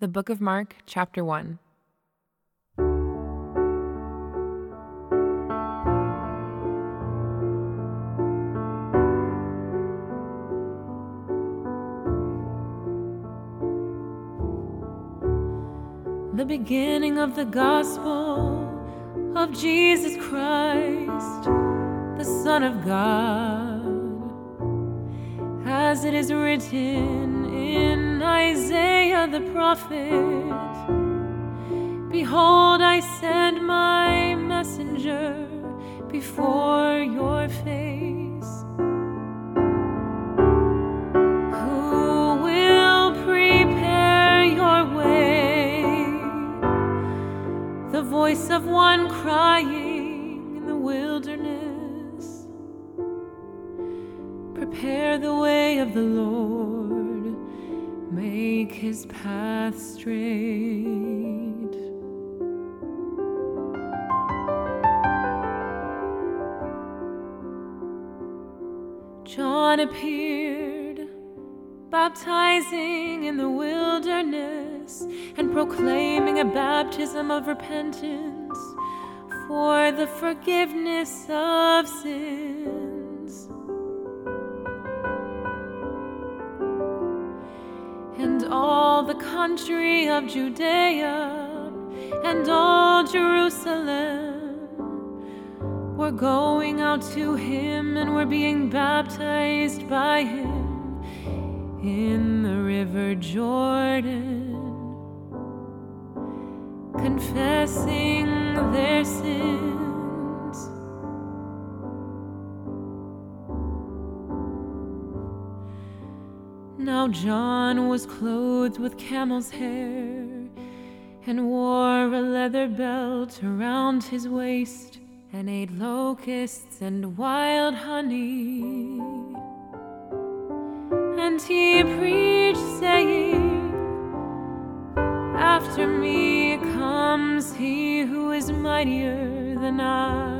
The Book of Mark, Chapter 1. The beginning of the gospel of Jesus Christ, the Son of God, as it is written in Isaiah the prophet Behold, I send my messenger before your face. Who will prepare your way? The voice of one crying in the wilderness. Prepare the way of the Lord, his path straight. John appeared, baptizing in the wilderness and proclaiming a baptism of repentance for the forgiveness of sins. All the country of Judea and all Jerusalem were going out to him and were being baptized by him in the river Jordan, confessing their sins. Now John was clothed with camel's hair and wore a leather belt around his waist and ate locusts and wild honey. And he preached, saying, After me comes he who is mightier than I,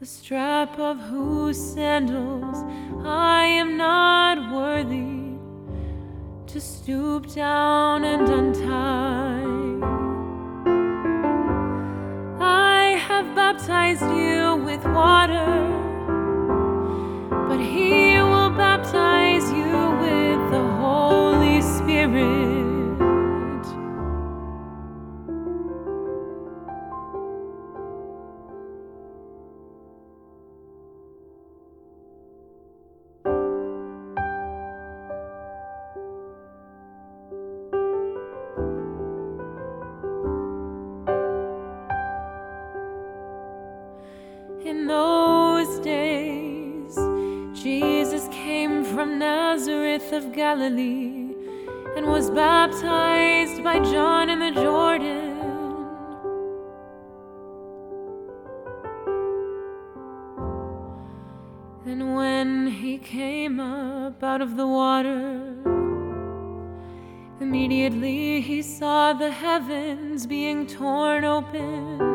the strap of whose sandals I am not worthy to stoop down and untie. I have baptized you with water, Those days, Jesus came from Nazareth of Galilee and was baptized by John in the Jordan. And when he came up out of the water, immediately he saw the heavens being torn open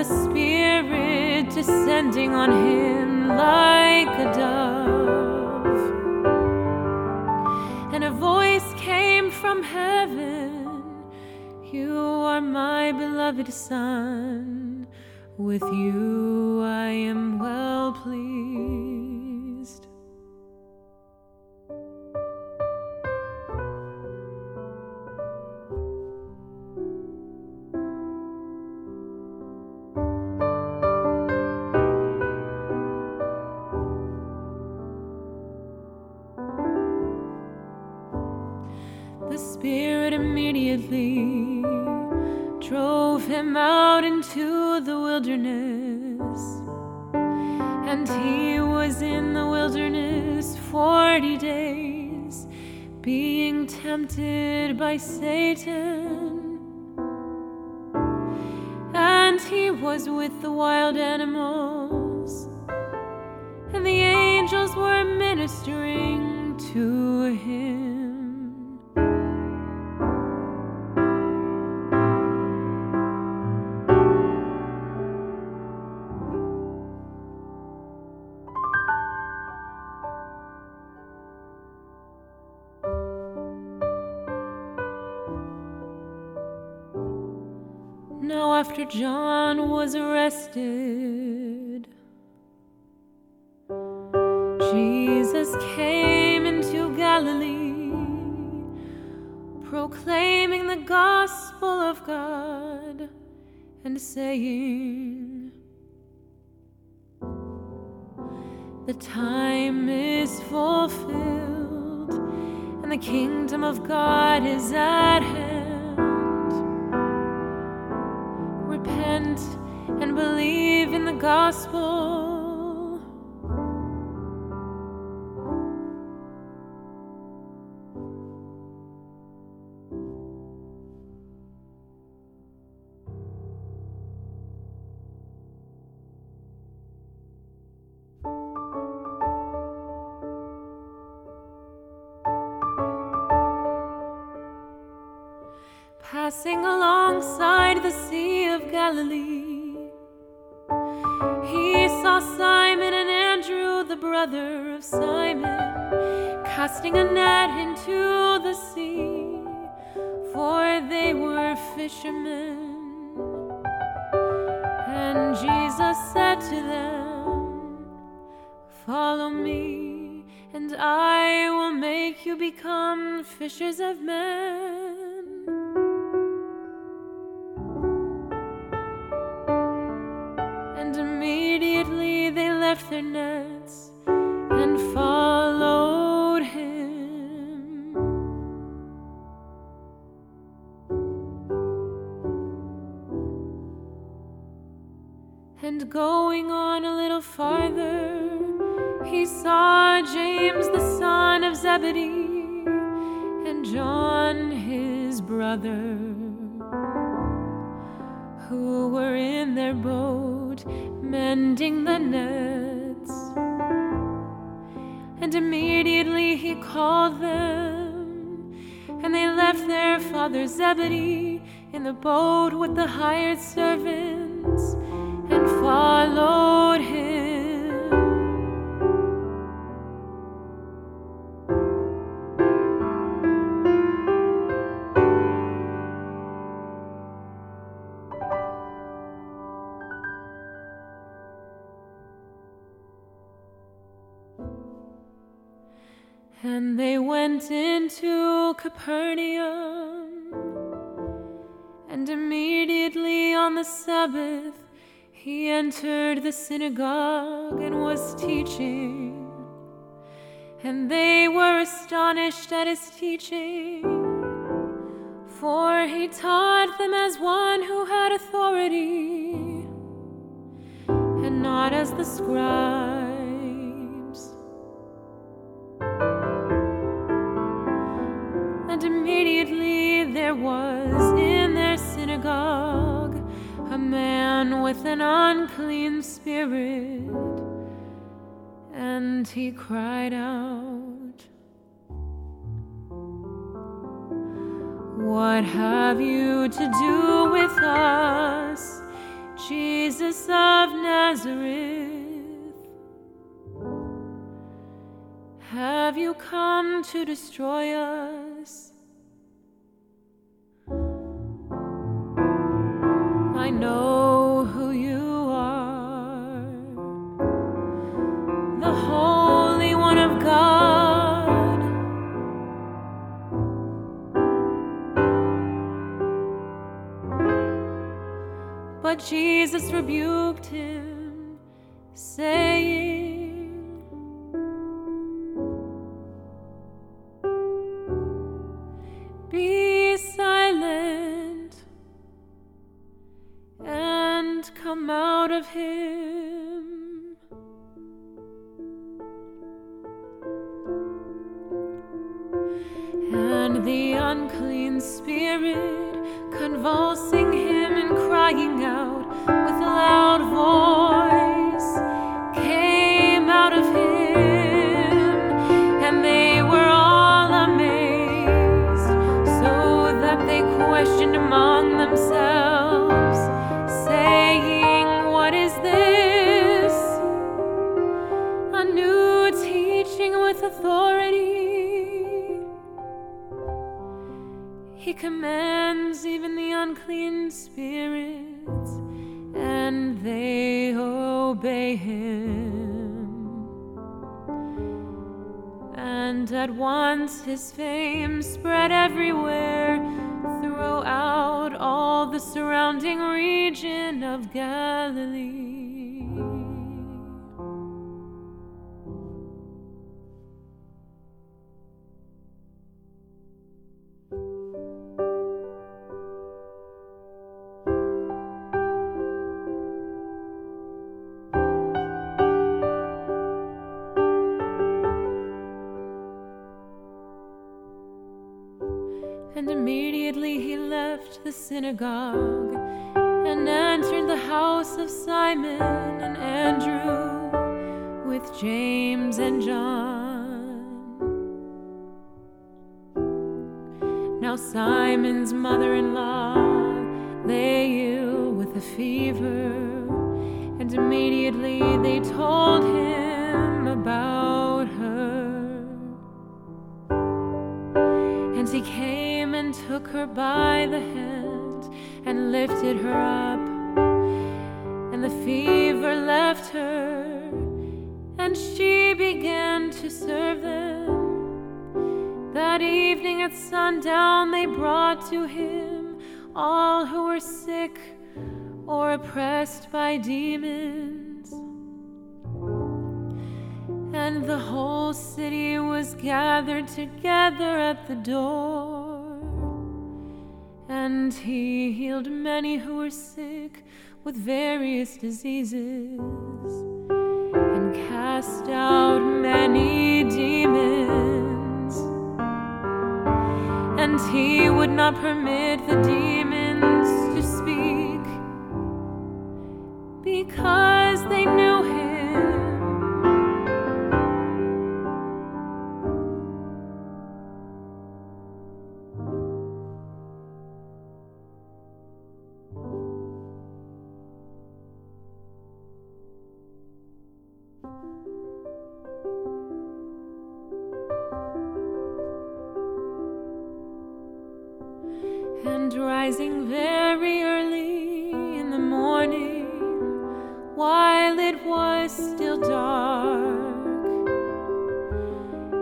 the Spirit descending on him like a dove. And a voice came from heaven You are my beloved Son, with you I am well pleased. Him out into the wilderness. And he was in the wilderness forty days, being tempted by Satan. And he was with the wild animals, and the angels were ministering to him. John was arrested, Jesus came into Galilee, proclaiming the gospel of God and saying, The time is fulfilled, and the kingdom of God is at hand. Repent and believe in the gospel. Galilee. He saw Simon and Andrew, the brother of Simon, casting a net into the sea, for they were fishermen. And Jesus said to them, Follow me, and I will make you become fishers of men. Left their nets and followed him. And going on a little farther, he saw James the son of Zebedee and John his brother, who were in their boat mending the nets. And immediately he called them, and they left their father Zebedee in the boat with the hired servants and followed him. And they went into Capernaum. And immediately on the Sabbath, he entered the synagogue and was teaching. And they were astonished at his teaching, for he taught them as one who had authority, and not as the scribes. There was in their synagogue a man with an unclean spirit, and he cried out, What have you to do with us, Jesus of Nazareth? Have you come to destroy us? I know who you are, the Holy One of God. But Jesus rebuked him, saying, Be silent. And come out of him. Questioned among themselves, saying, What is this? A new teaching with authority. He commands even the unclean spirits, and they obey him. And at once his fame spread everywhere of Galilee. And immediately he left the synagogue and entered the house of Simon and Andrew with James and John. Now Simon's mother in law lay ill with a fever, and immediately they told him about her. And he came and took her by the hand and lifted her up, and the fever left her, and she began to serve them. That evening at sundown, they brought to him all who were sick or oppressed by demons. And the whole city was gathered together at the door. And he healed many who were sick with various diseases, and cast out many demons. And he would not permit the demons to speak because they knew rising very early in the morning, while it was still dark,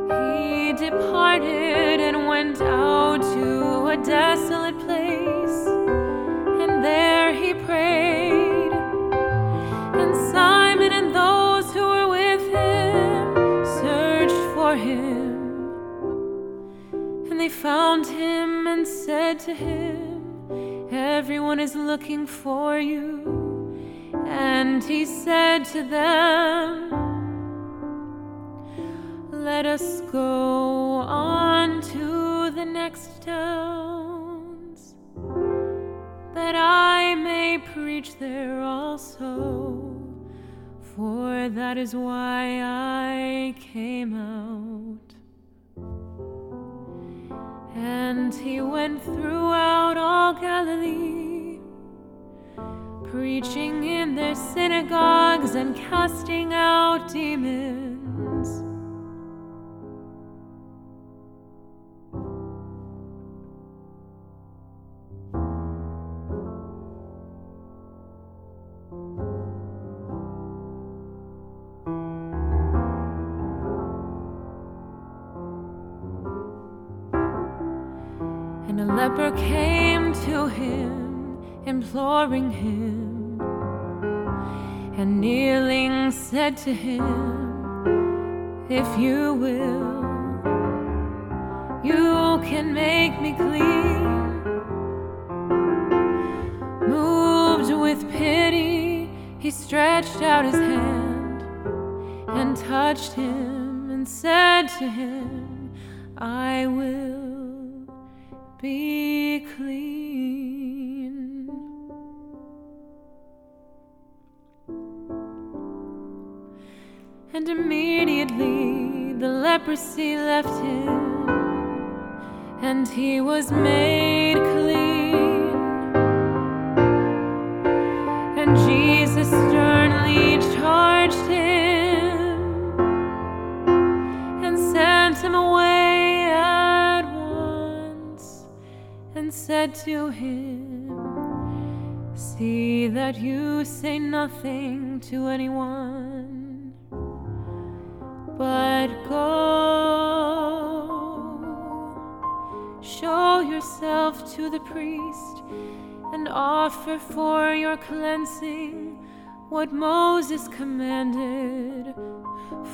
he departed and went out to a desolate place, and there he prayed. And Simon and those who were with him searched for him. And they found him and said to him, Everyone is looking for you. And he said to them, Let us go on to the next towns, that I may preach there also. For that is why I came out. And he went throughout all Galilee, preaching in their synagogues and casting out demons. Leper came to him, imploring him, and kneeling said to him, If you will, you can make me clean. Moved with pity, he stretched out his hand and touched him and said to him, I will be clean. And immediately the leprosy left him, and he was made and said to him, See that you say nothing to anyone, but go, show yourself to the priest, and offer for your cleansing what Moses commanded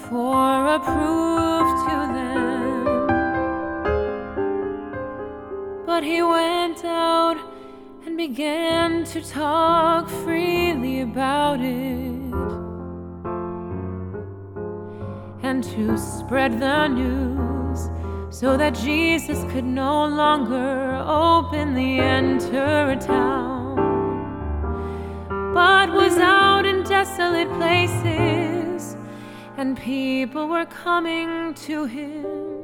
for a proof to them. But he went out and began to talk freely about it and to spread the news so that Jesus could no longer openly enter a town but was out in desolate places, and people were coming to him